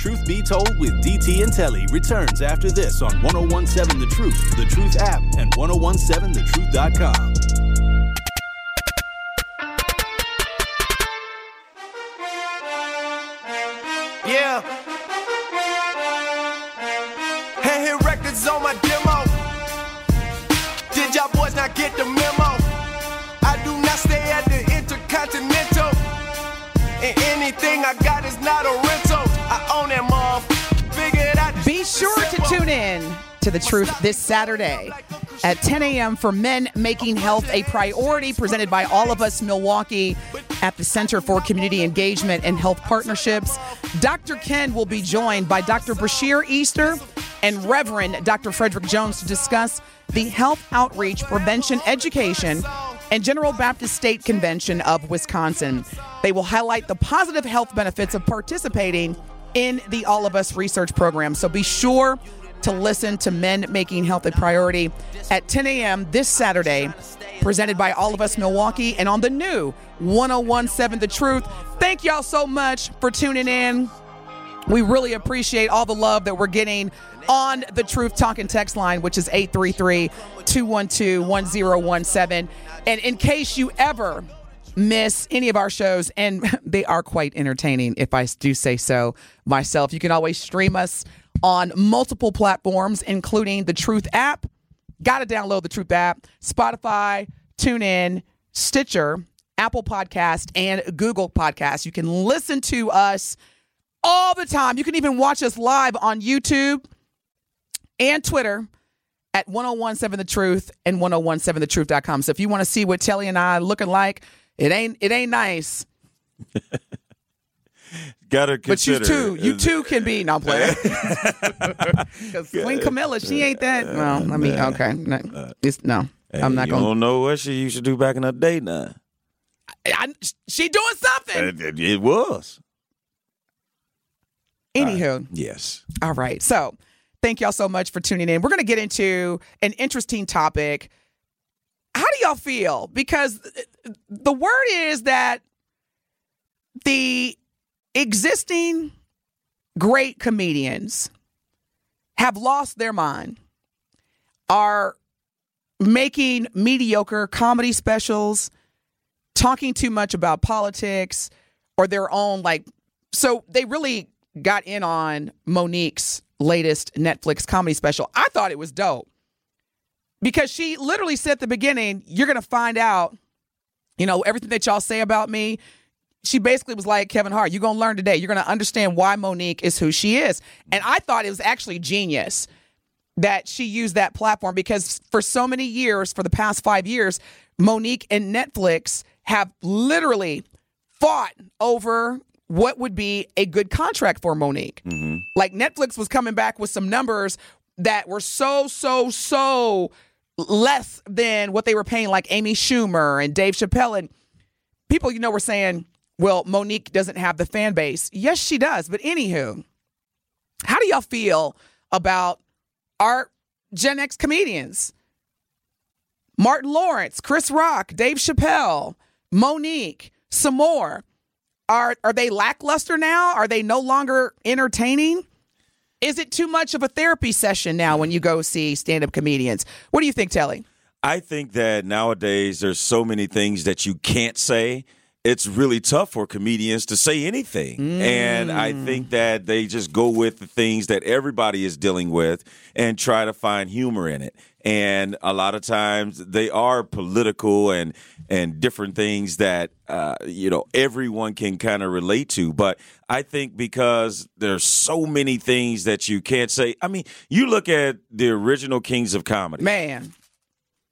Truth Be Told with DT and Telly returns after this on 1017 The Truth, The Truth app, and 1017thetruth.com. Yeah. Hit records on my demo. Did y'all boys not get the memo? I do not stay at the Intercontinental. And anything I got is not a rental. Mom. Be sure to tune in to The Truth this Saturday at 10 a.m. for Men Making Health a Priority, presented by All of Us Milwaukee at the Center for Community Engagement and Health Partnerships. Dr. Ken will be joined by Dr. Brashear Easter and Reverend Dr. Frederick Jones to discuss the Health Outreach Prevention Education and General Baptist State Convention of Wisconsin. They will highlight the positive health benefits of participating in the All of Us research program. So be sure to listen to Men Making Health a Priority at 10 a.m. this Saturday, presented by All of Us Milwaukee and on the new 1017 The Truth. Thank y'all so much for tuning in. We really appreciate all the love that we're getting on the Truth Talking text line, which is 833 212 1017. And in case you ever miss any of our shows, and they are quite entertaining, if I do say so myself, you can always stream us on multiple platforms, including the Truth app. Got to download the Truth app, Spotify, TuneIn, Stitcher, Apple Podcast, and Google Podcast. You can listen to us all the time. You can even watch us live on YouTube and Twitter at 1017 The Truth and 1017thetruth.com. So if you want to see what Telly and I looking like, it ain't it ain't nice. Gotta consider. But you too, you too can be. No, I'm playing. Because Queen Camilla, she ain't that. Uh, well, I mean, okay, no, uh, it's no. Hey, I'm not gonna. don't know what she used to do back in the day now. I, she doing something. It, it- was. Anywho, Yes. All right. So thank y'all so much for tuning in. We're going to get into an interesting topic. How do y'all feel? Because the word is that the existing great comedians have lost their mind, are making mediocre comedy specials, talking too much about politics or their own, like, so they really got in on Monique's latest Netflix comedy special. I thought it was dope because she literally said at the beginning, You're going to find out, you know, everything that y'all say about me. She basically was like, Kevin Hart, you're going to learn today. You're going to understand why Monique is who she is. And I thought it was actually genius that she used that platform because for so many years, for the past five years, Monique and Netflix have literally fought over what would be a good contract for Monique. Mm-hmm. Like Netflix was coming back with some numbers that were so, so, so less than what they were paying like Amy Schumer and Dave Chappelle. And people, you know, were saying, well, Monique doesn't have the fan base. Yes, she does. But anywho, how do y'all feel about our Gen X comedians? Martin Lawrence, Chris Rock, Dave Chappelle, Monique, some more. Are are they lackluster now? Are they no longer entertaining? Is it too much of a therapy session now when you go see stand-up comedians? What do you think, Telly? I think that nowadays there's so many things that you can't say. It's really tough for comedians to say anything. And I mm. think that they just go with the things that everybody is dealing with and try to find humor in it. And a lot of times they are political and and different things that uh, you know everyone can kind of relate to. But I think because there's so many things that you can't say. I mean, you look at the original Kings of Comedy. Man,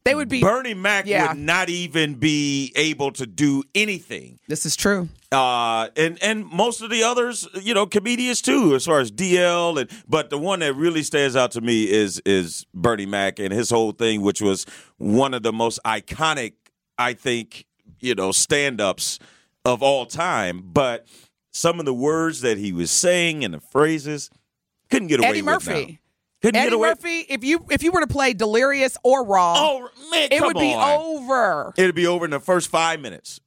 they would be. Bernie Mac Yeah. would not even be able to do anything. This is true. Uh, and and most of the others, you know, comedians too, as far as DL and but the one that really stands out to me is is Bernie Mac and his whole thing, which was one of the most iconic, I think, you know, stand ups of all time. But some of the words that he was saying and the phrases couldn't get away Eddie with Murphy. now. Couldn't Eddie get away. Murphy. If you if you were to play Delirious or Raw, Oh man, it would be over. It'd be over in the first five minutes.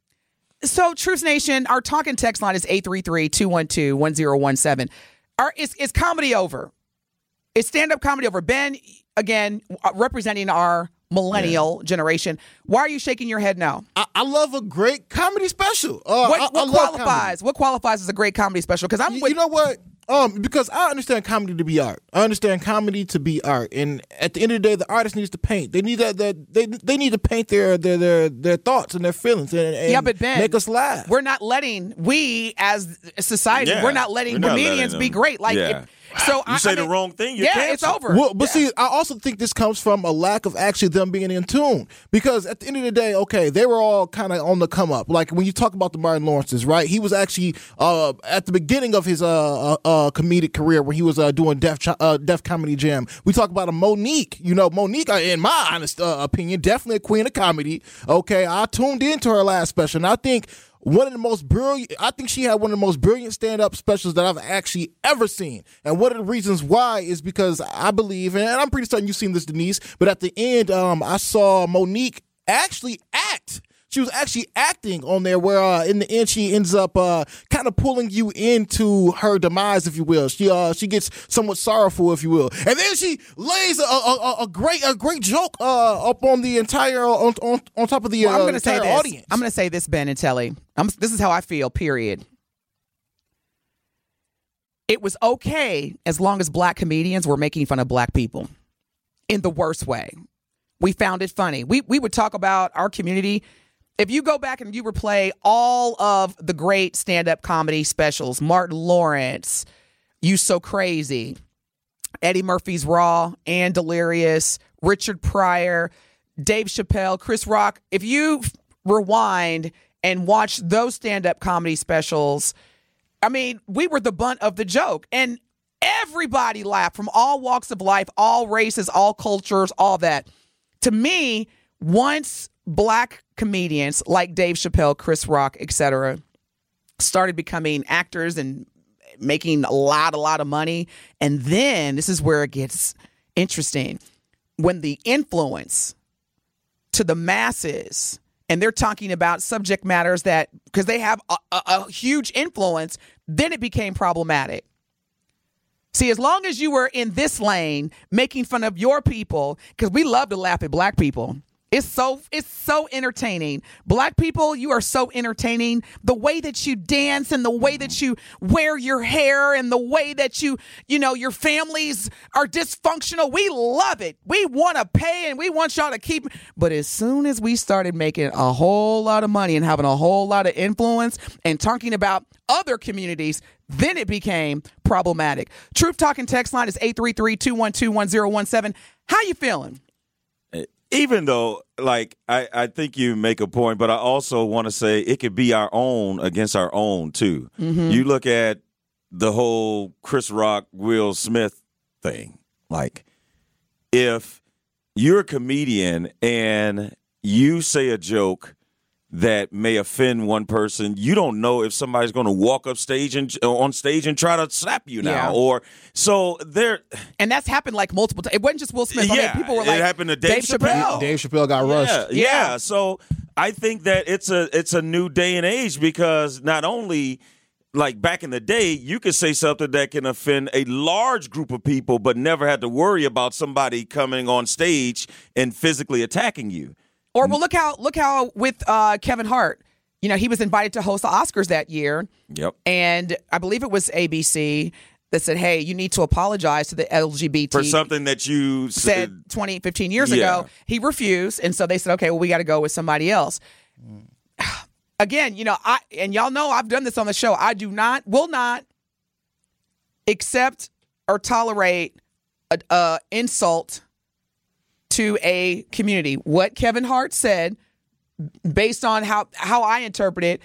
So, Truth Nation, our talking text line is 833 212 1017. Are, is, is comedy over? Is stand up comedy over? Ben, again, uh, representing our millennial generation. Why are you shaking your head now? I, I love a great comedy special. Uh, What, I, what I love qualifies? What qualifies as a great comedy special? Because I'm You, with you know what? Um, because I understand comedy to be art. I understand comedy to be art, and at the end of the day, the artist needs to paint. They need that. that they they need to paint their their their, their thoughts and their feelings, and, and yeah, but Ben, make us laugh. We're not letting we as society. Yeah, we're not letting we're not comedians letting be great. Like, Yeah. if- so You I, say I the wrong thing, you're yeah, it's over. Well, but Yeah. see, I also think this comes from a lack of actually them being in tune. Because at the end of the day, okay, they were all kind of on the come up. Like when you talk about the Martin Lawrences, right? He was actually uh, at the beginning of his uh, uh, uh, comedic career when he was uh, doing Def Ch- uh, Def Comedy Jam. We talk about a Monique. You know, Monique, uh, in my honest uh, opinion, definitely a queen of comedy. Okay, I tuned into her last special, and I think one of the most brilliant i think she had one of the most brilliant stand-up specials that i've actually ever seen. And one of the reasons why is because i believe and i'm pretty certain you've seen this denise but at the end um, i saw monique actually act she was actually acting on there where uh, in the end she ends up uh, kind of pulling you into her demise if you will she uh, she gets somewhat sorrowful if you will and then she lays a, a, a, great a great joke uh, up on the entire on, on, on top of the Well, I'm uh, to say this. audience I'm going to say this, Ben and Telly. I'm, this is how I feel. Period. It was okay as long as black comedians were making fun of black people in the worst way. We found it funny. We we would talk about our community. If you go back and you replay all of the great stand-up comedy specials, Martin Lawrence, You So Crazy, Eddie Murphy's Raw and Delirious, Richard Pryor, Dave Chappelle, Chris Rock. If you rewind and watch those stand up comedy specials, I mean, we were the bunt of the joke. And everybody laughed from all walks of life, all races, all cultures, all that. To me, once black comedians like Dave Chappelle, Chris Rock, etc., started becoming actors and making a lot, a lot of money. And then this is where it gets interesting. When the influence to the masses, and they're talking about subject matters that, because they have a, a, a huge influence, then it became problematic. See, as long as you were in this lane making fun of your people, because we love to laugh at black people. It's so it's so entertaining. Black people, you are so entertaining. The way that you dance and the way that you wear your hair and the way that you, you know, your families are dysfunctional. We love it. We want to pay and we want y'all to keep. But as soon as we started making a whole lot of money and having a whole lot of influence and talking about other communities, then it became problematic. Truth Talking text line is 833-212-1017. How you feeling? Even though like I, I think you make a point but i also want to say it could be our own against our own too. Mm-hmm. You look at the whole chris rock will smith thing. Like if you're a comedian and you say a joke that may offend one person, you don't know if somebody's going to walk up stage and uh, on stage and try to slap you now, Yeah. or so there. And that's happened like multiple times. It wasn't just Will Smith. I mean, Yeah, people were it like, happened to Dave Chappelle. Dave Chappelle got rushed. Yeah, yeah. So I think that it's a it's a new day and age because not only like back in the day, you could say something that can offend a large group of people, but never had to worry about somebody coming on stage and physically attacking you. Or well, look how look how with uh, Kevin Hart, you know, he was invited to host the Oscars that year, Yep. and I believe it was ABC that said, "Hey, you need to apologize to the LGBT." For something that you said 20, 15 years Yeah. ago. He refused, and so they said, "Okay, well, we got to go with somebody else." Again, you know, I and y'all know I've done this on the show. I do not, will not accept or tolerate a, a insult to a community. What Kevin Hart said, based on how how I interpret it,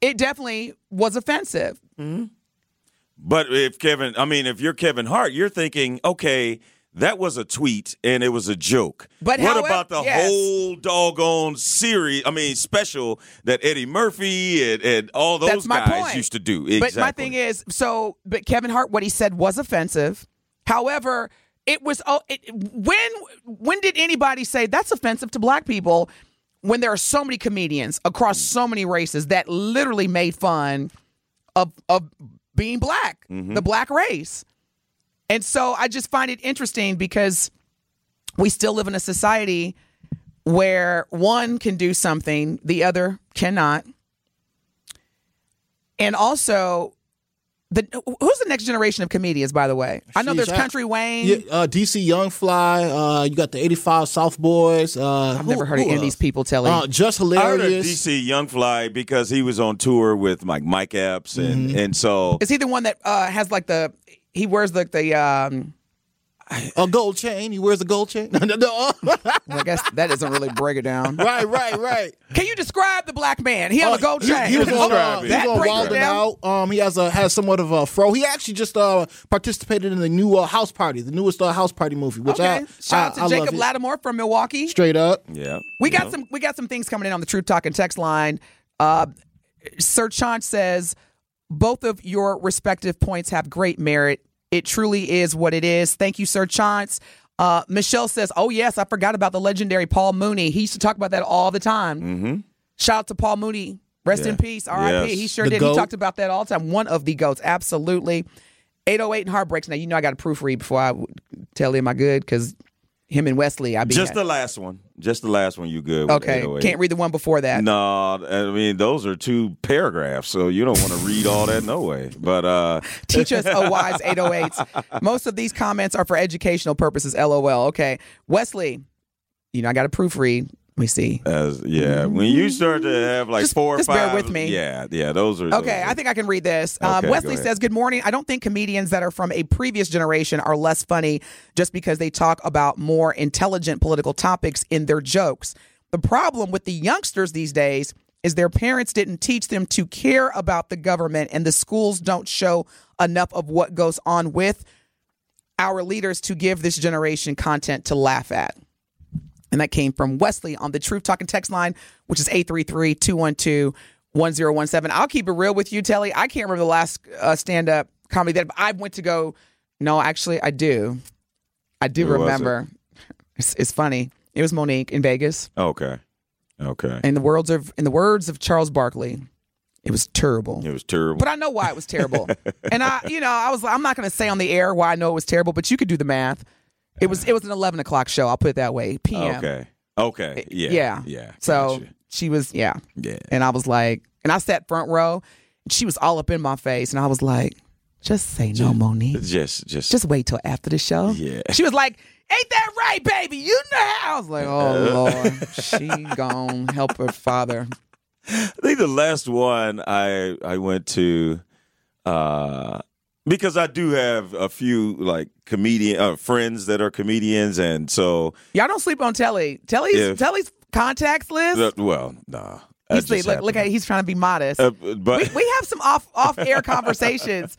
it definitely was offensive. Mm-hmm. But if Kevin, I mean, if you're Kevin Hart, you're thinking, okay, that was a tweet and it was a joke. But what however- about the yes. whole doggone series? I mean, special that Eddie Murphy and, and all those That's my guys point. used to do. But my thing is, so but Kevin Hart, what he said was offensive. However, it was oh, it, when when did anybody say that's offensive to black people? When there are so many comedians across mm. so many races that literally made fun of of being black, mm-hmm. the black race. And so I just find it interesting because we still live in a society where one can do something, the other cannot. And also, the who's the next generation of comedians, by the way? I know Sheesh, there's I- Country Wayne. Yeah, uh, DC Young Fly. Uh, you got the '85 South Boys. Uh, I've never heard of any of these people, Telly. Uh, just hilarious. I heard of hilarious. DC Young Fly because he was on tour with like Mike Epps and Mm-hmm. and so Is he the one that uh, has like the he wears like the um A gold chain. He wears a gold chain. no, no, no. well, I guess that doesn't really break it down. right, right, right. Can you describe the black man? He has Uh, a gold he- chain. He, was on, Describe uh, it. he that was on breaks it down. Out. Um, he has a has somewhat of a fro. He actually just uh participated in the new uh, House Party, the newest uh, House Party movie. Which Okay. I, Shout I, out to I Jacob. Latimore from Milwaukee. Straight up. yeah. We got yeah. some we got some things coming in on the Truth Talking text line. Uh, Sir Chant says both of your respective points have great merit. It truly is what it is. Thank you, Sir Chance. Uh, Michelle says, "Oh yes, I forgot about the legendary Paul Mooney. He used to talk about that all the time. Mm-hmm. Shout out to Paul Mooney. Rest in peace. R.I.P. Yes. He sure The did. He talked about that all the time. One of the goats, absolutely. 808 and heartbreaks. Now you know I got to proofread before I tell him I good because him and Wesley. I be Just the last one. Just the last one. You good? With okay. 808. Can't read the one before that. No, I mean those are two paragraphs, so you don't want to read all that no way. But uh Teach us a wise 808s. Most of these comments are for educational purposes. LOL. Okay. Wesley, you know, I got to proofread. Let me see. as yeah, when you start to have like Just- four or just bear five, with me. Yeah, yeah, those are Okay, those I think I can read this. Um, Okay, go Wesley ahead. says, Good morning. I don't think comedians that are from a previous generation are less funny just because they talk about more intelligent political topics in their jokes. The problem with the youngsters these days is their parents didn't teach them to care about the government, and the schools don't show enough of what goes on with our leaders to give this generation content to laugh at. And that came from Wesley on the Truth Talking text line, which is 833 212 1017. I'll keep it real with you, Telly. I can't remember the last uh, stand up comedy that I went to go. No, actually, I do. I do Who was it? remember. It's, it's funny. It was Monique in Vegas. Okay, okay, In the words of in the words of Charles Barkley, it was terrible. it was terrible. But I know why it was terrible. and I, you know, I was like, I'm not going to say on the air why I know it was terrible, but you could do the math. It was it was an 11 o'clock show. I'll put it that way. PM. okay, okay, yeah, Yeah. yeah. So gotcha. she was, yeah. Yeah. And I was like, and I sat front row, and she was all up in my face, and I was like, just say no, Monique. just, just, Just wait till after the show. Yeah. She was like, ain't that right, baby? You know. I was like, oh Lord, she gone help her father. I think the last one I I went to, uh, because I do have a few like comedian uh, friends that are comedians, and so Y'all don't sleep on Telly. Telly's If- Telly's contacts list. uh, well, nah. He's look, look at he's trying to be modest. Uh, but we, we have some off off air conversations.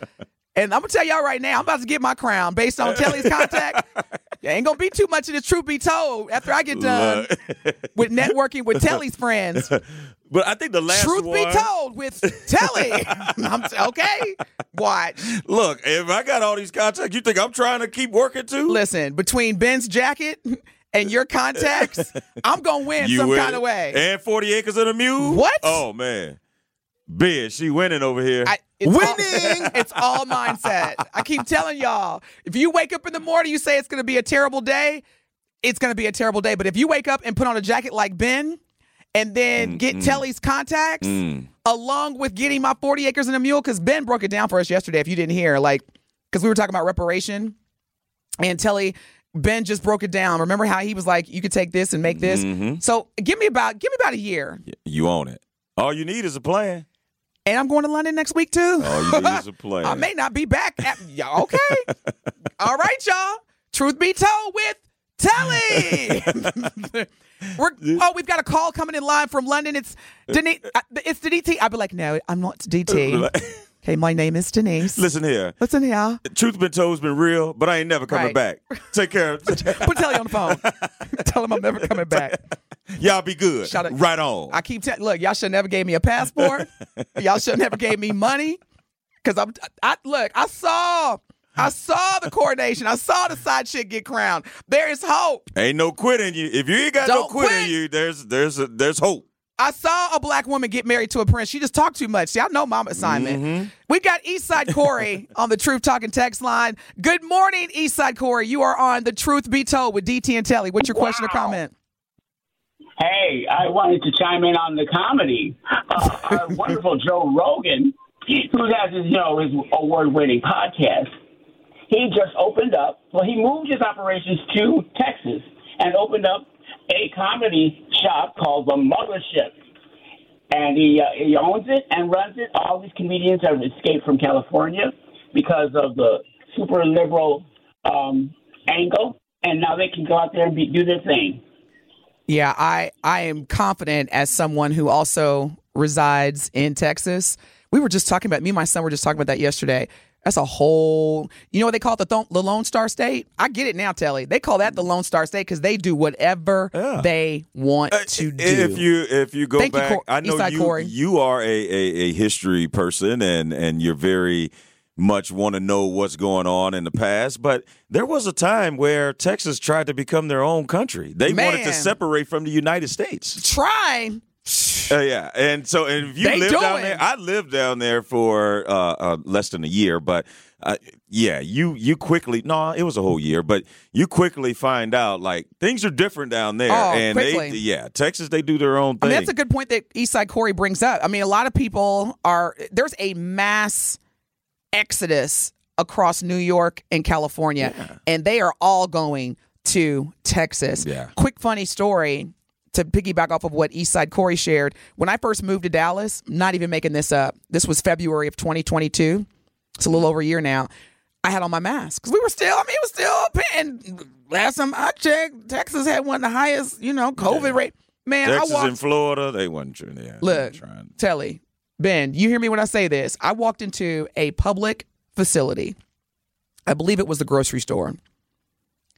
And I'm gonna tell y'all right now, I'm about to get my crown based on Telly's contact. There ain't gonna be too much of the truth be told after I get done with networking with Telly's friends. but I think the last Truth one. be told with Telly. I'm t- okay. Watch. Look, if I got all these contacts, you think I'm trying to keep working too? Listen, between Ben's jacket and your contacts, I'm gonna win you some with kind of way. And 40 acres of the mule? What? Oh, man. Big, she winning over here. I, it's Winning! All, it's all mindset. I keep telling y'all, if you wake up in the morning, you say it's going to be a terrible day, it's going to be a terrible day. But if you wake up and put on a jacket like Ben, and then mm, get mm. Telly's contacts, mm. along with getting my 40 acres and a mule, because Ben broke it down for us yesterday. If you didn't hear, like, because we were talking about reparation, and Telly. Ben just broke it down. Remember how he was like, "You could take this and make this." Mm-hmm. So give me about give me about a year, you own it. All you need is a plan. And I'm going to London next week too. All you is a plan. I may not be back. At, yeah, okay. All right, y'all. Truth be told with Telly. We're, oh, we've got a call coming in live from London. It's Denise. uh, It's Denise. I'd be like, no, I'm not DT. Okay, my name is Denise. Listen here. Listen here. Truth been told has been real, but I ain't never coming Right. back. Take care. Put Telly on the phone. Tell him I'm never coming back. Y'all be good. Shout out- Right on. I keep telling. Look, y'all should never gave me a passport. y'all should never gave me money. Cause I'm. I look. I saw. I saw the coronation. I saw the side chick get crowned. There is hope. ain't no quitting you. If you ain't got no Don't quit, quit. in you, there's there's a, there's hope. I saw a black woman get married to a prince. She just talked too much. See, I know mama assignment. Mm-hmm. We got Eastside Corey on the Truth Talking text line. Good morning, Eastside Corey. You are on the Truth Be Told with DT and Telly. What's your question or comment? Hey, I wanted to chime in on the comedy. Uh, our wonderful Joe Rogan, who has his, you know, his award-winning podcast, he just opened up. Well, he moved his operations to Texas and opened up a comedy shop called the Mothership. And he uh, he owns it and runs it. All these comedians have escaped from California because of the super liberal um, angle, and now they can go out there and be, do their thing. Yeah, I I am confident as someone who also resides in Texas. We were just talking about me and my son were just talking about that yesterday. That's a whole, you know what they call it the, th- the Lone Star State? I get it now, Telly. They call that the Lone Star State because they do whatever Yeah. they want Uh, to do. If you if you go Thank you, back, Cor- I know Eastside you Corey. you are a, a, a history person and and you're very much want to know what's going on in the past. But there was a time where Texas tried to become their own country. They wanted to separate from the United States. Try. Uh, yeah, and so and if you They live down there, I lived down there for uh, uh, less than a year, but uh, yeah, you you quickly no, it was a whole year, but you quickly find out like things are different down there, Oh, and quickly. they yeah, Texas they do their own I thing. mean, that's a good point that Eastside Corey brings up. I mean, a lot of people are there's a mass exodus across New York and California, and they are all going to Texas. Yeah. Quick funny story to piggyback off of what Eastside Corey shared. When I first moved to Dallas, not even making this up, this was February of 2022. It's a little over a year now. I had on my mask because we were still. I mean, it was still. And last time I checked, Texas had one of the highest, you know, COVID rate. Man, Texas I walked. and Florida, they wasn't trying. Yeah, they Look, weren't trying. Telly, Ben, you hear me when I say this. I walked into a public facility. I believe it was the grocery store.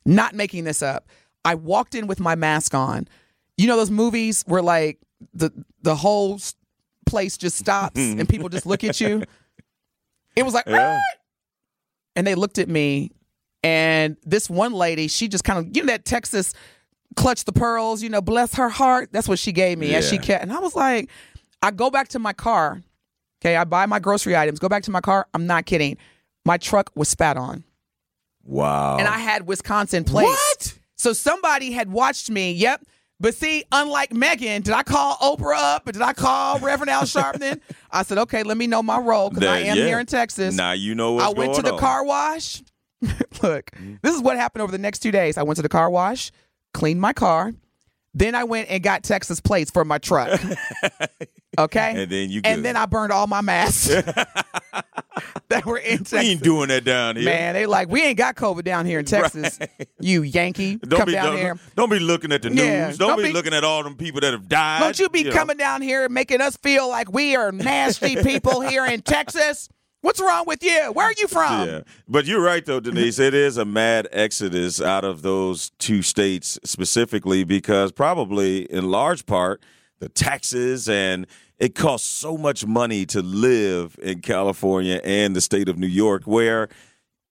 Not making this up. I walked in with my mask on. You know those movies where like the the whole place just stops and people just look at you. It was like, Yeah. "Ah!" and they looked at me, and this one lady, she just kind of, you know, that Texas clutch the pearls, you know, bless her heart. That's what she gave me as she kept. And I was like, I go back to my car. Okay, I buy my grocery items, go back to my car. I'm not kidding. My truck was spat on, Wow. and I had Wisconsin plates. What? So somebody had watched me. Yep. But see, unlike Meghan, did I call Oprah up? Did I call Reverend Al Sharpton? I said, okay, let me know my role because I am yeah. here in Texas. Now you know what's I went to the on. car wash. Look, mm-hmm. this is what happened over the next two days. I went to the car wash, cleaned my car, then I went and got Texas plates for my truck. Okay, And then you and then I burned all my masks that were in We Texas. ain't doing that down here. Man, they like we ain't got COVID down here in Texas. You Yankee, Don't come be down don't, here. don't be looking at the news. Yeah, don't, don't be, be- looking at all them people that have died. Don't you be know. coming down here and making us feel like we are nasty people here in Texas? What's wrong with you? Where are you from? Yeah, but you're right though, Denise. it is a mad exodus out of those two states specifically because probably in large part the taxes and it costs so much money to live in California and the state of New York where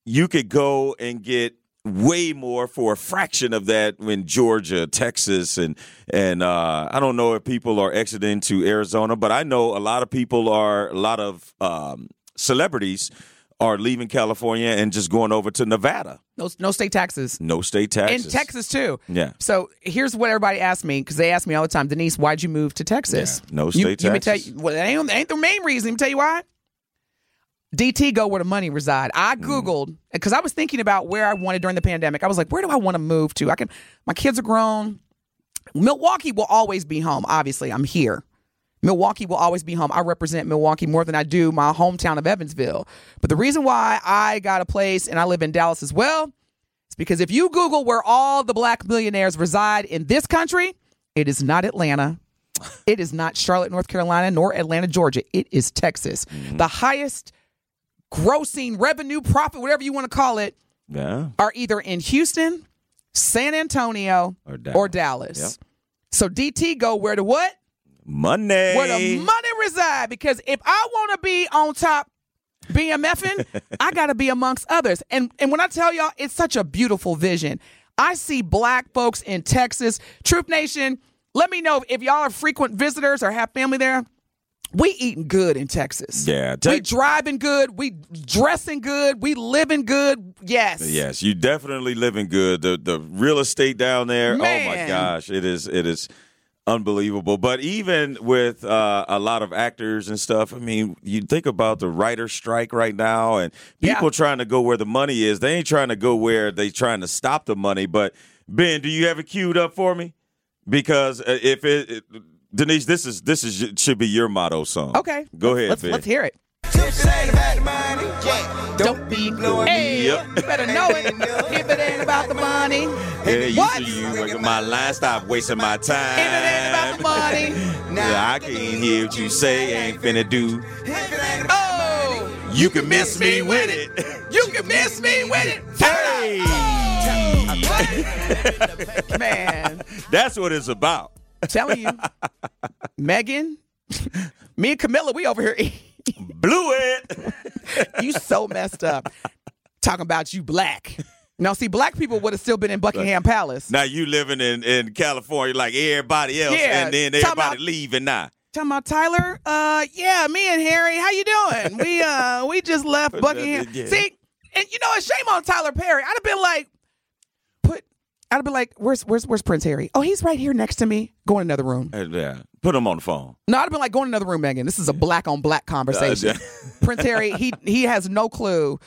you could go and get way more for a fraction of that in Georgia, Texas, and and uh, I don't know if people are exiting to Arizona, but I know a lot of people are a lot of um, celebrities are leaving California and just going over to Nevada. No, no state taxes. No state taxes In Texas too. Yeah. So here's what everybody asked me because they ask me all the time, Denise, why'd you move to Texas? Yeah, no You- state you, may tell taxes. you, well, that ain't, that ain't the main reason. Let me tell you why. DT go where the money reside. I Mm. googled because I was thinking about where I wanted during the pandemic. I was like, where do I want to move to? I can. My kids are grown. Milwaukee will always be home. Obviously, I'm here. Milwaukee will always be home. I represent Milwaukee more than I do my hometown of Evansville. But the reason why I got a place and I live in Dallas as well is because if you Google where all the black millionaires reside in this country, it is not Atlanta. It is not Charlotte, North Carolina, nor Atlanta, Georgia. It is Texas. Mm-hmm. The highest grossing revenue profit, whatever you want to call it, Yeah. are either in Houston, San Antonio, Or or Dallas. Dallas. Yep. So DT go where to what? Money. Where the money reside. Because if I want to be on top BMFing, I got to be amongst others. And and when I tell y'all, it's such a beautiful vision. I see black folks in Texas, Truth Nation. let me know if y'all are frequent visitors or have family there. We eating good in Texas. Yeah, we driving good. We dressing good. We living good. Yes. Yes, you definitely living good. The the real estate down there. Oh my gosh, it is it is unbelievable. But even with uh, a lot of actors and stuff, I mean, you think about the writer strike right now, and Yeah. people trying to go where the money is. They ain't trying to go where they trying to stop the money. But Ben, do you have it queued up for me? Because uh, if it, it Denise, this is this is should be your motto song. Okay. go ahead, Let's, let's hear it. It ain't about the money, yeah. Don't be Hey, Yep. you better know it. if it ain't about the money. Yeah, What? you like my line, stop wasting my time. If it ain't about the money. Yeah, I can't hear what you say, ain't finna do. Oh, You can miss me with it. you can miss me with it. Hey, Man, that's what it's about. I'm telling you. Meghan, me and Camilla, we over here. Blew it. you so messed up. Talking about you black. Now, see, black people would have still been in Buckingham Palace. Now you living in, in California like everybody else, Yeah, and then everybody about- leaving now. Talking about Tyler? Uh, yeah, me and Harry. How you doing? We uh, we just left Buckingham. Yeah. See, and you know, what? shame on Tyler Perry. I'd have been like. I'd be like, where's where's where's Prince Harry? Oh, he's right here next to me. Go in another room. Uh, Yeah, put him on the phone. No, I'd have been like, go in another room, Meghan. This is a black on black conversation. Uh, Prince Harry, he he has no clue.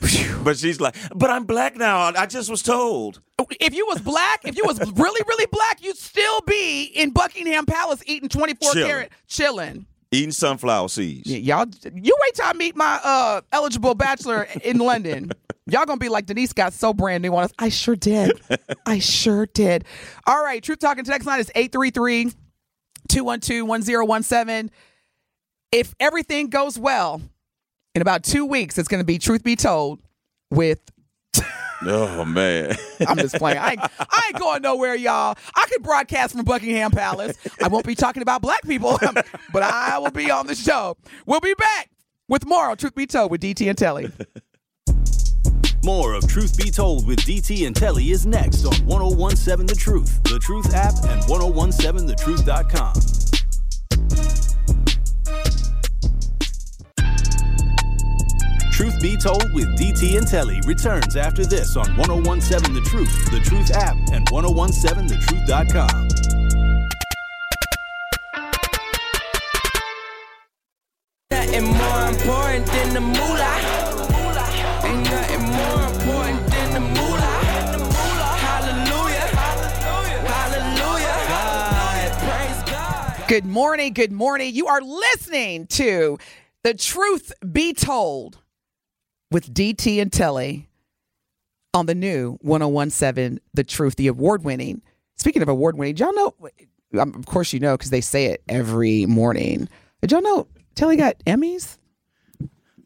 But she's like, but I'm black now. I just was told. If you was black, if you was really really black, you'd still be in Buckingham Palace eating twenty four Chilling. karat chilling. Eating sunflower seeds. Y- y'all, you wait till I meet my uh, eligible bachelor in London. Y'all gonna be like Denise got so brand new on us. I sure did. I sure did. All right, Truth Talking text line is 833 212 1017. If everything goes well, in about two weeks, it's gonna be Truth Be Told with Oh man. I'm just playing. I ain't, I ain't going nowhere, y'all. I could broadcast from Buckingham Palace. I won't be talking about black people, but I will be on the show. We'll be back with more on Truth Be Told with DT and Telly. More of Truth Be Told with DT and Telly is next on 1017 The Truth, The Truth app, and 1017thetruth.com. Truth Be Told with DT and Telly returns after this on 1017 The Truth, The Truth app, and 1017thetruth.com. Nothing more important than the moolah. More important than the moolah. Hallelujah. Hallelujah. Praise God. Good morning. Good morning. You are listening to The Truth Be Told with DT and Telly on the new 1017 The Truth, the award winning. Speaking of award winning, y'all know, um, of course you know because they say it every morning. Did y'all know Telly got Emmys?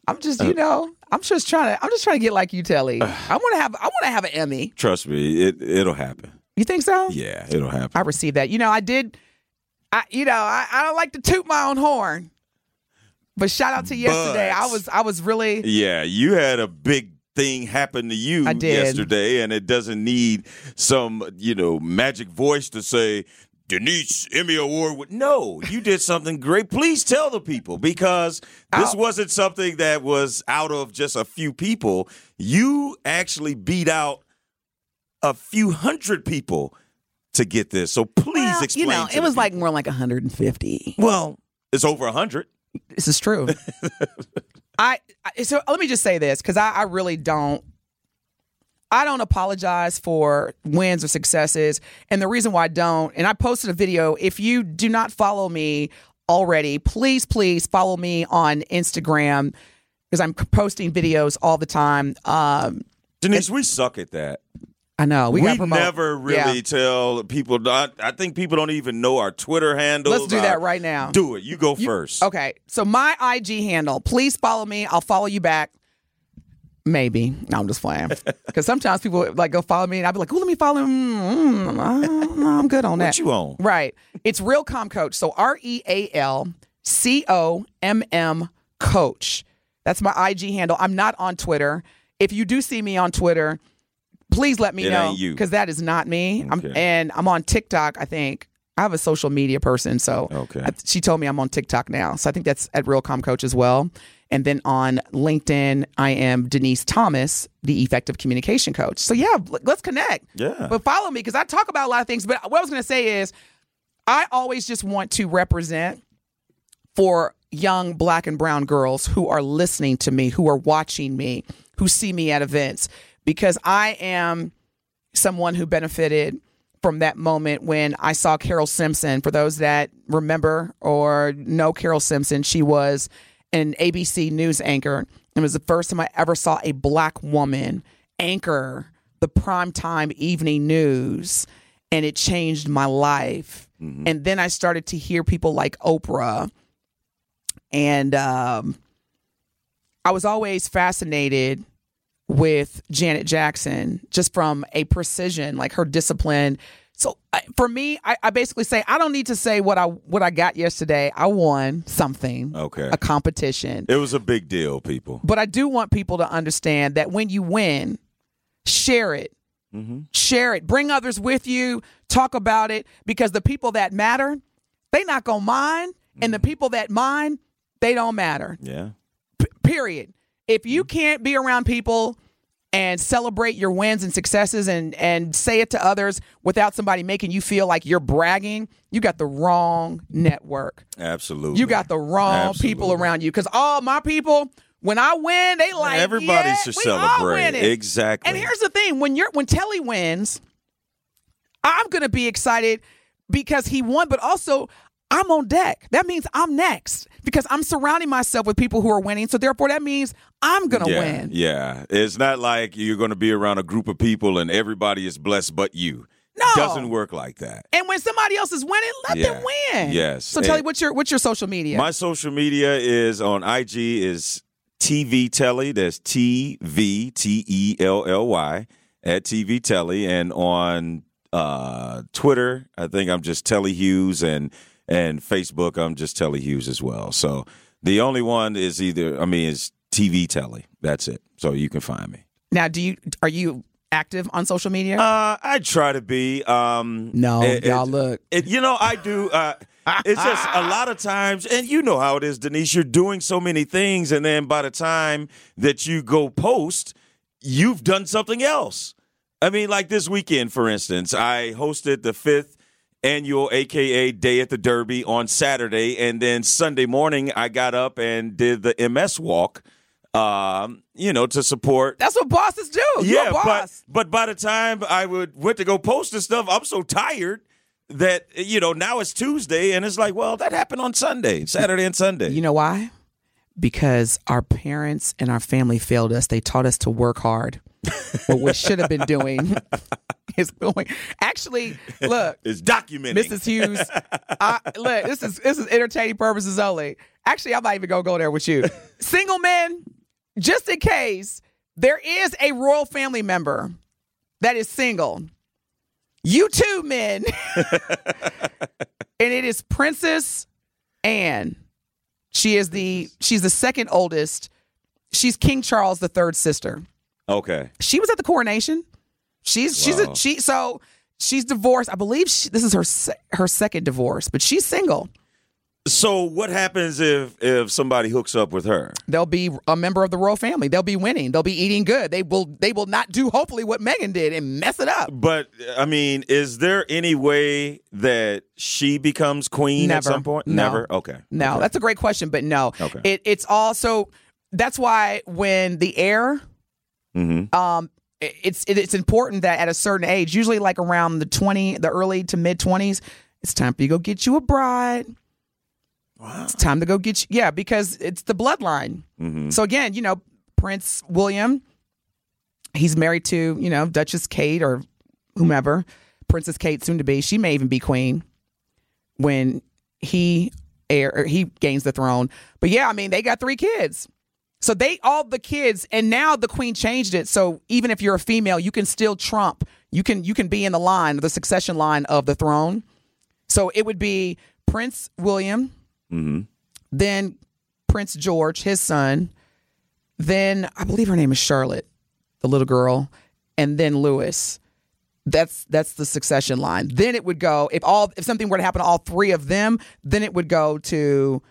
I'm just, uh, you know, I'm just trying to, I'm just trying to get like you, Telly. I want to have, I want to have an Emmy. Trust me, it it'll happen. You think so? Yeah, it'll happen. I received that. You know, I did. I, you know, I, I don't like to toot my own horn, but shout out to yesterday. I was, I was really. Yeah, you had a big thing happen to you I did. yesterday, and it doesn't need some, you know, magic voice to say, Denise Emmy Award. with-" No, you did something great. Please tell the people because this Ow. wasn't something that was out of just a few people. You actually beat out a few hundred people to get this. So please Well, explain. you know, it was like more like 150. well, it's over a hundred. This is true. I, I so let me just say this because I, I really don't. I don't apologize for wins or successes, and the reason why I don't, and I posted a video. If you do not follow me already, please, please follow me on Instagram because I'm posting videos all the time. Um, Denise, we suck at that. I know we, We, never really Yeah. tell people. Not, I think people don't even know our Twitter handle. Let's do that right now. Do it. You go You- first. Okay, so my IG handle, please follow me. I'll follow you back. Maybe. No, I'm just playing. Because sometimes people like go follow me and I'll be like, oh, let me follow him. Mm, no, I'm good on that. What you on? Right. It's Real Com Coach. So R E A L C O M M Coach. That's my IG handle. I'm not on Twitter. If you do see me on Twitter, please let me It know because that is not me. I'm, and I'm on TikTok, I think. I have a social media person, so Okay. I- she told me I'm on TikTok now. So I think that's at Real Com Coach as well. And then on LinkedIn, I am Denise Thomas, the effective communication coach. So yeah, let's connect. Yeah. But follow me because I talk about a lot of things. But what I was going to say is, I always just want to represent for young black and brown girls who are listening to me, who are watching me, who see me at events, because I am someone who benefited from that moment when I saw Carole Simpson. For those that remember or know Carole Simpson, she was an ABC news anchor. It was the first time I ever saw a black woman anchor the primetime evening news, and it changed my life. And then I started to hear people like Oprah and um, I was always fascinated with Janet Jackson just from a precision, like her discipline. So I- for me, I, I basically say I don't need to say what I what I got yesterday. I won something, Okay. a competition. It was a big deal, people. But I do want people to understand that when you win, share it. Mm-hmm. Share it. Bring others with you. Talk about it because the people that matter, they not gonna mind, and the mm-hmm. people that mind, they don't matter. Yeah. P- period. If you mm-hmm. can't be around people and celebrate your wins and successes and and say it to others without somebody making you feel like you're bragging, you got the wrong network. Absolutely. You got the wrong people around you. Because all my people, when I win, they like Everybody yeah, should celebrate. Exactly. And here's the thing: when you're when Telly wins, I'm gonna be excited because he won, but also I'm on deck. That means I'm next because I'm surrounding myself with people who are winning. So therefore, that means I'm gonna yeah, win. Yeah. It's not like you're going to be around a group of people and everybody is blessed but you. No. Doesn't work like that. And when somebody else is winning, let them win. Yes. So Telly, And- what's your what's your social media? My social media is on IG is TV Telly. That's T V T E L L Y at TV Telly, and on uh, Twitter, I think I'm just Telly Hughes, and and Facebook, I'm just Telly Hughes as well. So the only one is either, I mean, is TV Telly. That's it. So you can find me. now, do you are you active on social media? Uh, I try to be. Um, no, it- it- y'all look. It, you know, I do. Uh, it's just a lot of times, and you know how it is, Denise. You're doing so many things, and then by the time that you go post, you've done something else. I mean, like this weekend, for instance, I hosted the fifth annual AKA Day at the Derby on Saturday, and then Sunday morning I got up and did the MS walk. Um, you know, to support That's what bosses do. You're yeah, a but boss. but by the time I would went to go post this stuff, I'm so tired that you know now it's Tuesday and it's like, well, that happened on Sunday, Saturday and Sunday. You know why? Because our parents and our family failed us. They taught us to work hard. What we should have been doing is going. Actually, look, it's documented. Mrs. Hughes. I, look, this is this is entertaining purposes only. Actually, I'm not even gonna go there with you. Single men, just in case there is a royal family member that is single. You too, men. and it is Princess Anne. She is the she's the second oldest. She's King Charles the third sister Okay, she was at the coronation. She's she's Wow. a she so she's divorced. I believe she, this is her se- her second divorce, but she's single. so what happens if if somebody hooks up with her? They'll be a member of the royal family. They'll be winning. They'll be eating good. They will they will not do hopefully what Meghan did and mess it up. But I mean, is there any way that she becomes queen Never. at some point? No. Never. Okay. No, Okay. that's a great question, but no. Okay. It, it's also that's why when the heir Mhm. um it's it's important that at a certain age, usually like around the 20 the early to mid 20s, it's time for you to go get you a bride. Wow. It's time to go get you yeah, because it's the bloodline. Mhm. So again, you know, Prince William, he's married to, you know, Duchess Kate or whomever, Princess Kate soon to be. She may even be queen when he or he gains the throne. But yeah, I mean, they got three kids. So they all the kids and now the queen changed it. So even if you're a female, you can still trump. You can you can be in the line, the succession line of the throne. So it would be Prince William, Mhm. then Prince George, his son, then I believe her name is Charlotte, the little girl, and then Louis. That's that's the succession line. Then it would go if all if something were to happen to all three of them, then it would go to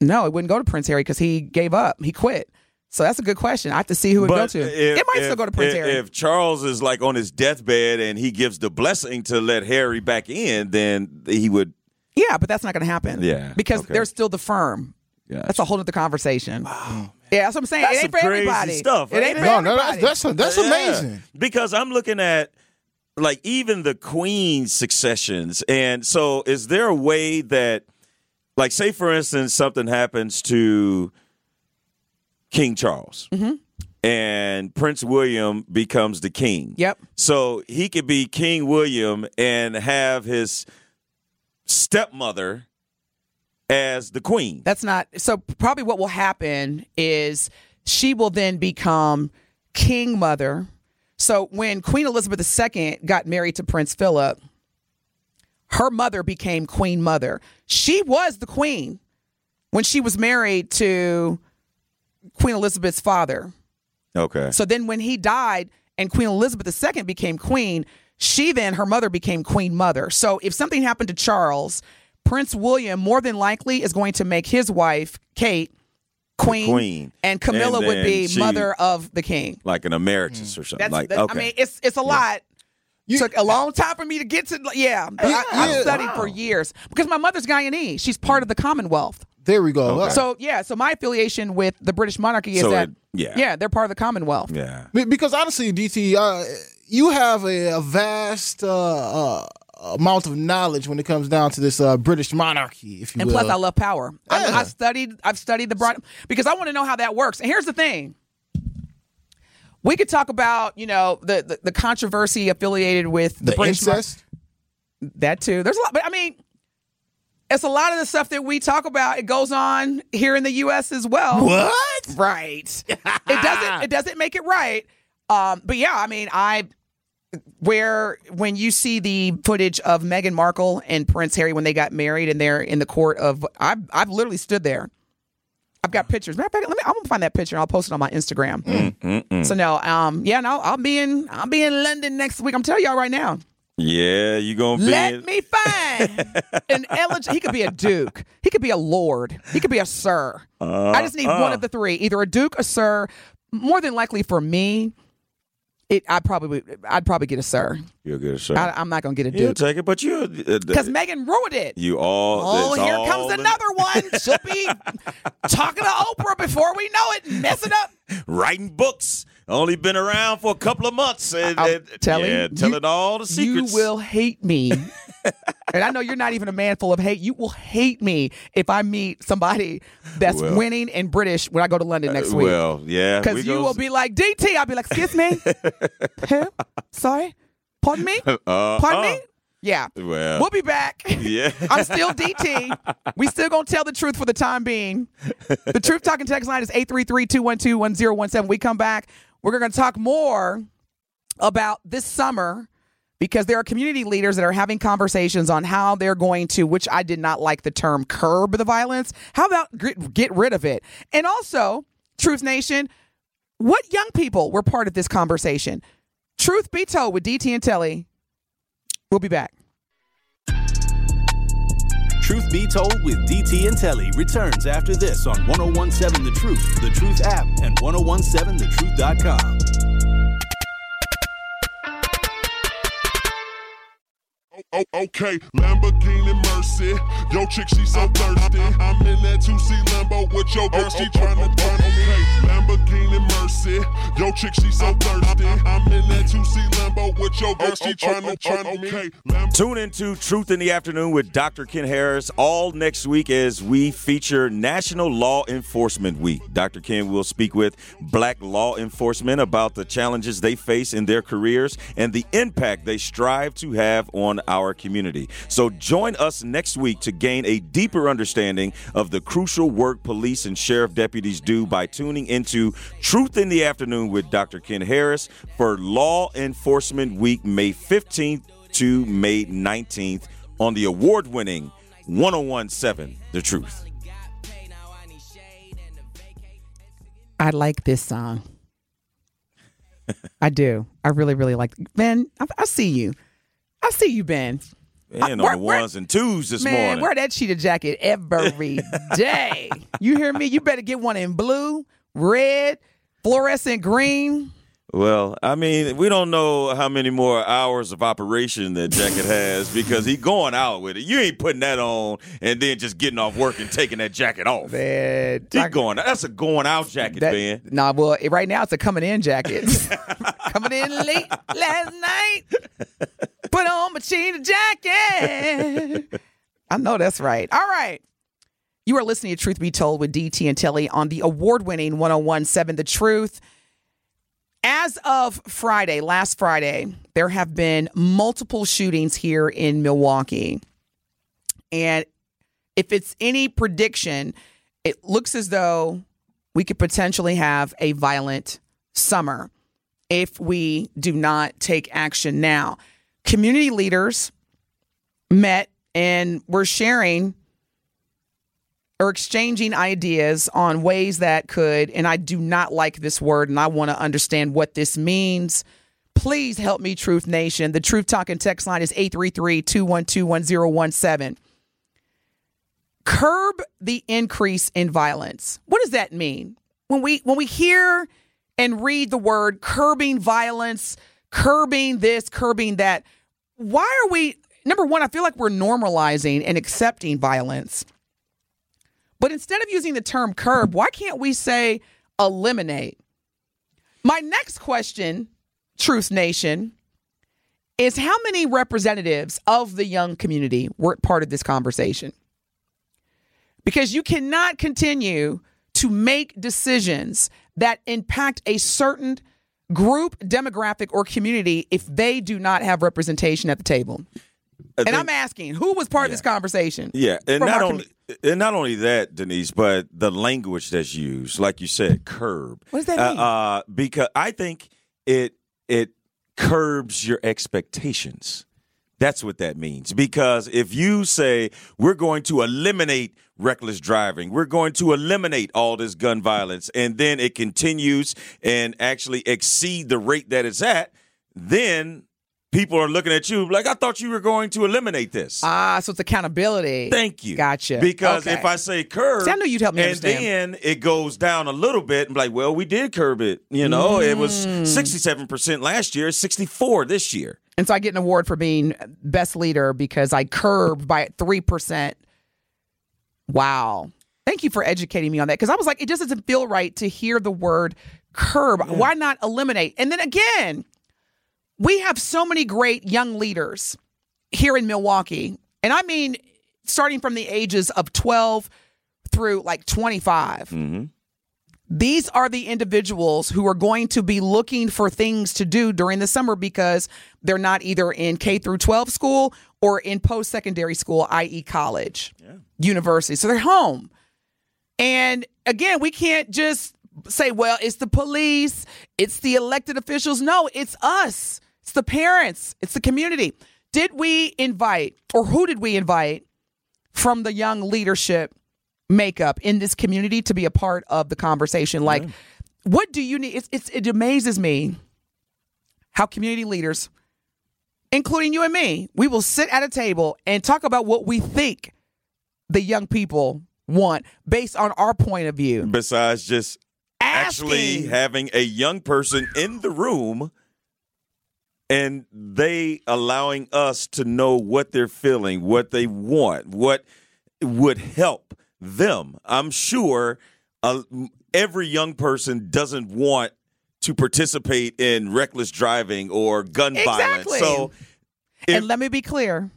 no, it wouldn't go to Prince Harry because he gave up. He quit. So that's a good question. I have to see who it would go to. if- it might if- still go to Prince if, Harry. If Charles is like on his deathbed and he gives the blessing to let Harry back in, then he would. yeah, but that's not going to happen. Yeah, because okay. there's still the firm. Yeah, That's a whole other conversation. Wow. Yeah, that's what I'm saying. That's it ain't some for crazy everybody. stuff, It ain't ain't for? No, no, everybody. that's that's, that's Yeah. amazing. Because I'm looking at like even the Queen's successions, and so is there a way that, like, say for instance, something happens to King Charles. Mm-hmm. And Prince William becomes the king. Yep. So he could be King William and have his stepmother as the queen. That's not so. Probably what will happen is she will then become king mother. So when Queen Elizabeth II got married to Prince Philip, her mother became queen mother. She was the queen when she was married to Queen Elizabeth's father. Okay. So then when he died and Queen Elizabeth II became queen, she then, her mother became queen mother. So if something happened to Charles, Prince William more than likely is going to make his wife, Kate, queen. queen. And Camilla And would be she- mother of the king. like an emeritus mm. or something. That's, like that- okay. I mean, it's it's a lot. Took a long time for me to get to. Yeah, I, Yeah. I've studied for years because my mother's Guyanese. She's part of the Commonwealth. There we go. Uh, So yeah, so my affiliation with the British monarchy is So that it- yeah. yeah, they're part of the Commonwealth. yeah. Because honestly, DT, uh, you have a, a vast uh, uh, amount of knowledge when it comes down to this uh, British monarchy, if you And will. plus, I love power. I, I studied. I've studied the broad because I want to know how that works. And here's the thing: we could talk about you know the the, the controversy affiliated with the, the incest. that too. There's a lot, but I mean, it's a lot of the stuff that we talk about. It goes on here in the U.S. as well. What? Right. it doesn't. It doesn't make it right. Um, but yeah, I mean, I where when you see the footage of Meghan Markle and Prince Harry when they got married and they're in the court of, I've I've literally stood there. I've got pictures. Matter of fact, let me. I'm gonna find that picture and I'll post it on my Instagram. Mm, mm, mm. So no, um, yeah, no, I'll be in. I'll be in London next week. I'm telling y'all right now. Yeah, you gonna be Let in- me find an eligible. He could be a duke. He could be a lord. He could be a sir. I just need one uh-uh. of the three: either a duke, a sir. More than likely for me, it. I probably. I'd probably get a sir. You'll get a sir. I, I'm not gonna get a You'll take it, but you because uh, Meghan ruined it. you all. Oh, here all comes in- another one. She'll be talking to Oprah before we know it, messing up. writing books. Only been around for a couple of months, and, I'm and- telling yeah, you, all the secrets. You will hate me. and I know you're not even a man full of hate. You will hate me if I meet somebody that's Well. winning and British when I go to London next week. Well, yeah, we Because you go- will be like, DT. I'll be like, excuse me? Who? Sorry? Pardon me? Uh, Pardon uh. me? Yeah. Well, We'll be back. yeah. I'm still DT. We still gonna tell the truth for the time being. The truth talking text line is 833-212-1017. We come back. We're gonna talk more about this summer because there are community leaders that are having conversations on how they're going to, which I did not like the term curb the violence. How about get rid of it? And also, Truth Nation, what young people were part of this conversation? Truth be told with DT and Telly. We'll be back. Truth Be Told with DT and Telly returns after this on 1017 The Truth, The Truth app, and 1017thetruth.com. Oh, okay, Lamborghini Mercy. Yo, chick, she so thirsty. I'm in that 2C Lambo with your girl, she tryna turn okay. Lamborghini Mercy. Yo, chick, she so thirsty. I'm in that 2C Lambo with your oh, girl, she oh, tryna oh, turn okay. Lambo- Tune into Truth in the Afternoon with Dr. Ken Harris all next week as we feature National Law Enforcement Week. Dr. Ken will speak with black law enforcement about the challenges they face in their careers and the impact they strive to have on our community. So join us next week to gain a deeper understanding of the crucial work police and sheriff deputies do by tuning into Truth in the Afternoon with Dr. Ken Harris for Law Enforcement Week, May 15th to May 19th on the award winning 1017 The Truth. I like this song. I I do. I really, really like Ben. I, I see you. I see you, Ben. And where- on the where- ones and twos this Man, morning. wear that cheetah jacket every day. you hear me? You better get one in blue, red, fluorescent green. Well, I mean, we don't know how many more hours of operation that jacket has because he going out with it. You ain't putting that on and then just getting off work and taking that jacket off. Man, He going. That's a going out jacket, that, man. Nah, well, it- right now it's a coming in jacket. coming in late last night. Put on my cheetah jacket. I know that's right. All right. You are listening to Truth Be Told with DT and Telly on the award winning 1017 The Truth. As of Friday, last Friday, there have been multiple shootings here in Milwaukee. And if it's any prediction, it looks as though we could potentially have a violent summer if we do not take action now. Community leaders met and were sharing or exchanging ideas on ways that could, and I do not like this word and I want to understand what this means. Please help me, Truth Nation. The Truth Talking text line is 833 212 1017 curb the increase in violence. What does that mean? When we when we hear and read the word curbing violence, curbing this, curbing that, why are we number one, I feel like we're normalizing and accepting violence. But instead of using the term curb, why can't we say eliminate? My next question, Truth Nation, is how many representatives of the young community were part of this conversation? because you cannot continue to make decisions that impact a certain group, demographic, or community if they do not have representation at the table. And think- I'm asking, who was part of this conversation? Yeah, and not only and not only that, Denise, but the language that's used, like you said, curb. What does that Uh, mean? Uh, because I think it it curbs your expectations. That's what that means. Because if you say we're going to eliminate reckless driving, we're going to eliminate all this gun violence, and then it continues and actually exceed the rate that it's at, then people are looking at you like I thought you were going to eliminate this. Ah, so it's accountability. Thank you. Gotcha. Because Okay. if I say curb, See, I knew you'd help me and understand. then it goes down a little bit, and like, well, we did curb it. You know, it was Mm. sixty-seven percent last year, sixty-four this year. And so I get an award for being best leader because I curbed by 3%. Wow. Thank you for educating me on that because I was like, it just doesn't feel right to hear the word curb. Why not eliminate? And then again, we have so many great young leaders here in Milwaukee. And I mean, starting from the ages of 12 through like 25. Mm-hmm. These are the individuals who are going to be looking for things to do during the summer because they're not either in K through 12 school or in post secondary school, i.e., college, university. So they're home. And again, we can't just say, well, it's the police, it's the elected officials. No, it's us, it's the parents, it's the community. Did we invite, or who did we invite from the young leadership makeup in this community to be a part of the conversation? Like, what do you need? It's, it's, it amazes me how community leaders, including you and me, we will sit at a table and talk about what we think the young people want based on our point of view. Besides just actually having a young person in the room and they allowing us to know what they're feeling, what they want, what would help them. I'm sure uh, every young person doesn't want to participate in reckless driving or gun violence. So, if- and let me be clear.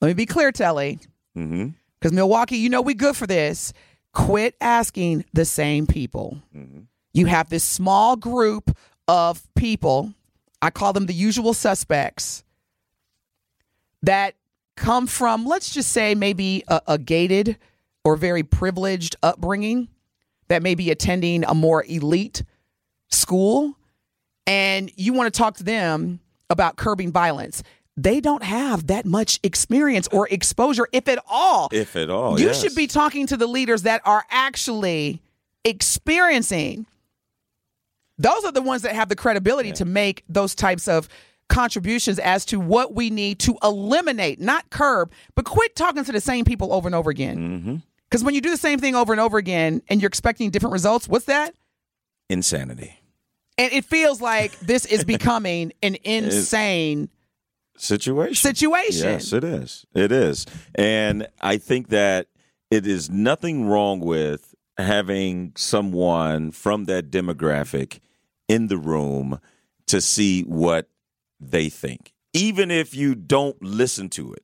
Let me be clear, Telly. Because Milwaukee, you know we good for this. Quit asking the same people. You have this small group of people, I call them the usual suspects, that come from, let's just say, maybe a, a gated or very privileged upbringing, that may be attending a more elite school, and you want to talk to them about curbing violence. They don't have that much experience or exposure, if at all. if at all, You yes. should be talking to the leaders that are actually experiencing those are the ones that have the credibility to make those types of contributions as to what we need to eliminate, not curb, but quit talking to the same people over and over again. Mm-hmm. Because when you do the same thing over and over again and you're expecting different results, what's that? Insanity. And it feels like this is becoming an insane situation. situation. Yes, it is. It is. And I think that it is nothing wrong with having someone from that demographic in the room to see what they think. Even if you don't listen to it.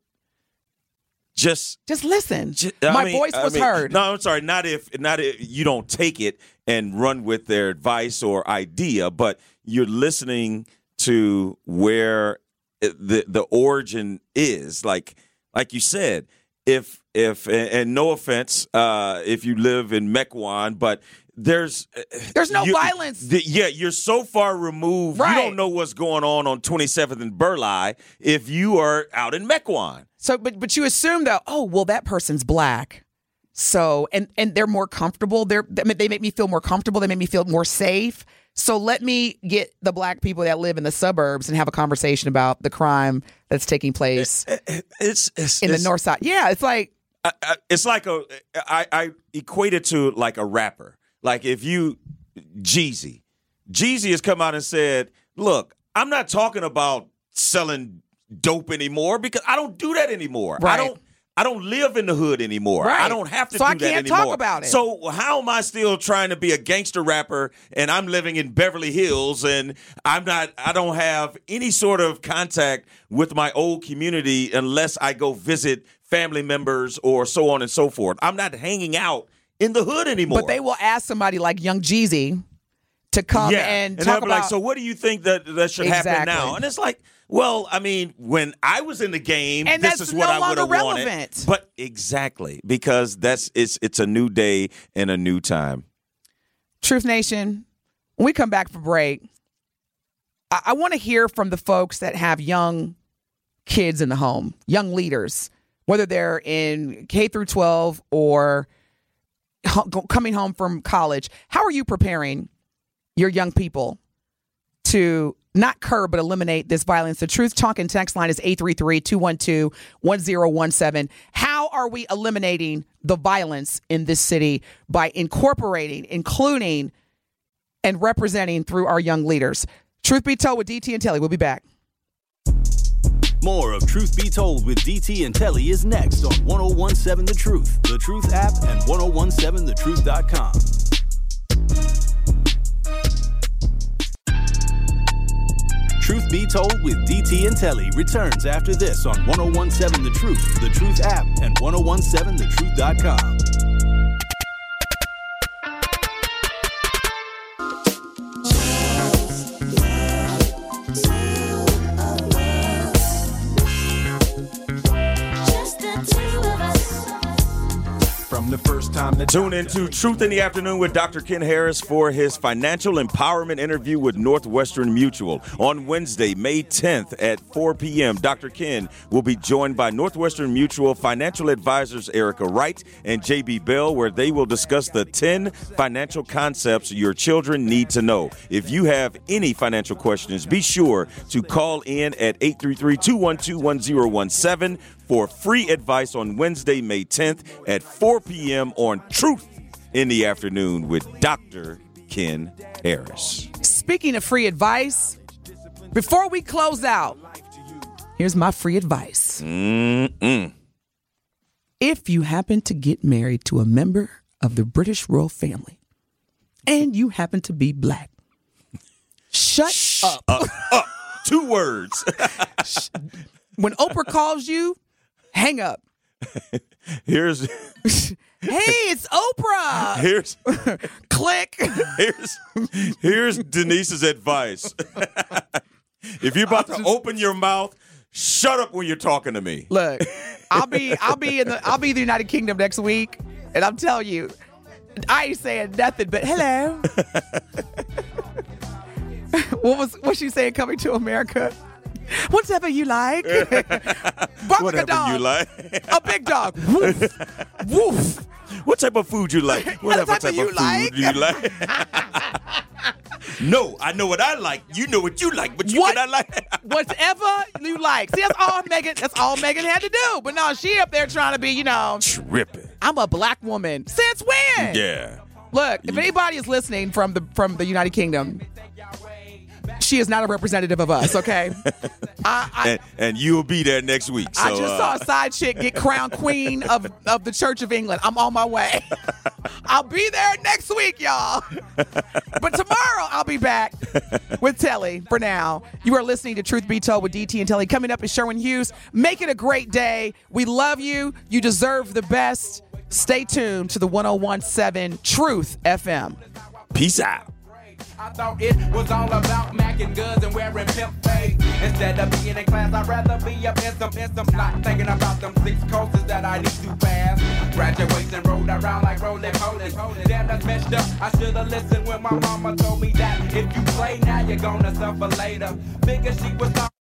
Just Just listen. J- I My mean- voice I was mean, heard. No, I'm sorry. Not if not if you don't take it and run with their advice or idea, but you're listening to where the the origin is. Like like you said, if if and, and no offense, uh, if you live in Mequon, but there's There's no you- violence. the- yeah, you're so far removed. You don't know what's going on on 27th and Burleigh if you are out in Mequon. So, but but you assume though, oh well, that person's black, so and and they're more comfortable. They're they make me feel more comfortable. They make me feel more safe. So let me get the black people that live in the suburbs and have a conversation about the crime that's taking place eh, eh, eh, It's, it's in the it's- north side. Yeah, it's like I, I, it's like a I, I equate it to like a rapper. Like if you Jeezy, Jeezy has come out and said, "Look, I'm not talking about selling dope anymore because I don't do that anymore. I don't." I don't live in the hood anymore. I don't have to So do I that can't anymore. talk about it. So how am I still trying to be a gangster rapper and I'm living in Beverly Hills and I'm not I don't have any sort of contact with my old community unless I go visit family members or so on and so forth. I'm not hanging out in the hood anymore. but they will ask somebody like Young Jeezy to come yeah. and, they'll talk be about. like, so what do you think that that should happen now? And it's like, well, I mean, when I was in the game, And this is what no I would have longer wanted. relevant. But exactly because that's it's it's a new day and a new time. Truth Nation, when we come back from break, I, I want to hear from the folks that have young kids in the home, young leaders, whether they're in K through 12 or coming home from college. How are you preparing your young people to not curb but eliminate this violence? The Truth Talk and text line is 833-212-1017. How are we eliminating the violence in this city by incorporating, including, and representing through our young leaders? Truth be told with DT and Telly. We'll be back. More of Truth Be Told with DT and Telly is next on 1017 The Truth, The Truth app, and 1017thetruth.com. Truth Be Told with DT and Telly returns after this on 1017 The Truth, The Truth app, and 1017thetruth.com. the first time that Tune into Truth in the Afternoon with Dr. Ken Harris for his financial empowerment interview with Northwestern Mutual. On Wednesday, May 10th at 4 p.m., Dr. Ken will be joined by Northwestern Mutual financial advisors Erica Wright and JB Bell, where they will discuss the 10 financial concepts your children need to know. If you have any financial questions, be sure to call in at 833 212 1017 for free advice on Wednesday, May 10th at 4 p.m. on Truth in the Afternoon with Dr. Ken Harris. Speaking of free advice, before we close out, here's my free advice. Mm-mm. If you happen to get married to a member of the British royal family and you happen to be black, shut up. Up, up. Two words. When Oprah calls you, hang up. here's Hey, it's Oprah. here's Click. here's here's Denise's advice. if you're about to open your mouth, shut up when you're talking to me. Look, I'll be I'll be in the I'll be in the United Kingdom next week, and I'm telling you, I ain't saying nothing but hello. what was what she saying coming to America? Whatever you like. A Whatever dog. you like. A big dog. Woof. Woof. What type of food you like? Whatever type type of food like? you like. No, I know what I like. You know what you like, but you What? cannot like. Whatever you like. See, that's all Meghan. That's all Meghan had to do. But no, she up there trying to be, you know, Tripping. I'm a black woman. Since when? Yeah. Look, if anybody is listening from the from the United Kingdom, she is not a representative of us. Okay. I, I, And, and you'll be there next week. So, I just uh, saw a side chick get crowned queen of, of the Church of England. I'm on my way. I'll be there next week, y'all. But tomorrow I'll be back with Telly. For now, you are listening to Truth Be Told with DT and Telly. Coming up is Sherwin Hughes. Make it a great day. We love you. You deserve the best. Stay tuned to the 1017 Truth FM. Peace out. I thought it was all about macking guns and wearing pimp fade. Instead of being in class, I'd rather be up in some, in some, not thinking about them six courses that I need to pass. Graduation rolled around like roly poly. Damn, that's messed up. I should've listened when my mama told me that if you play now, you're gonna suffer later. Figure she was.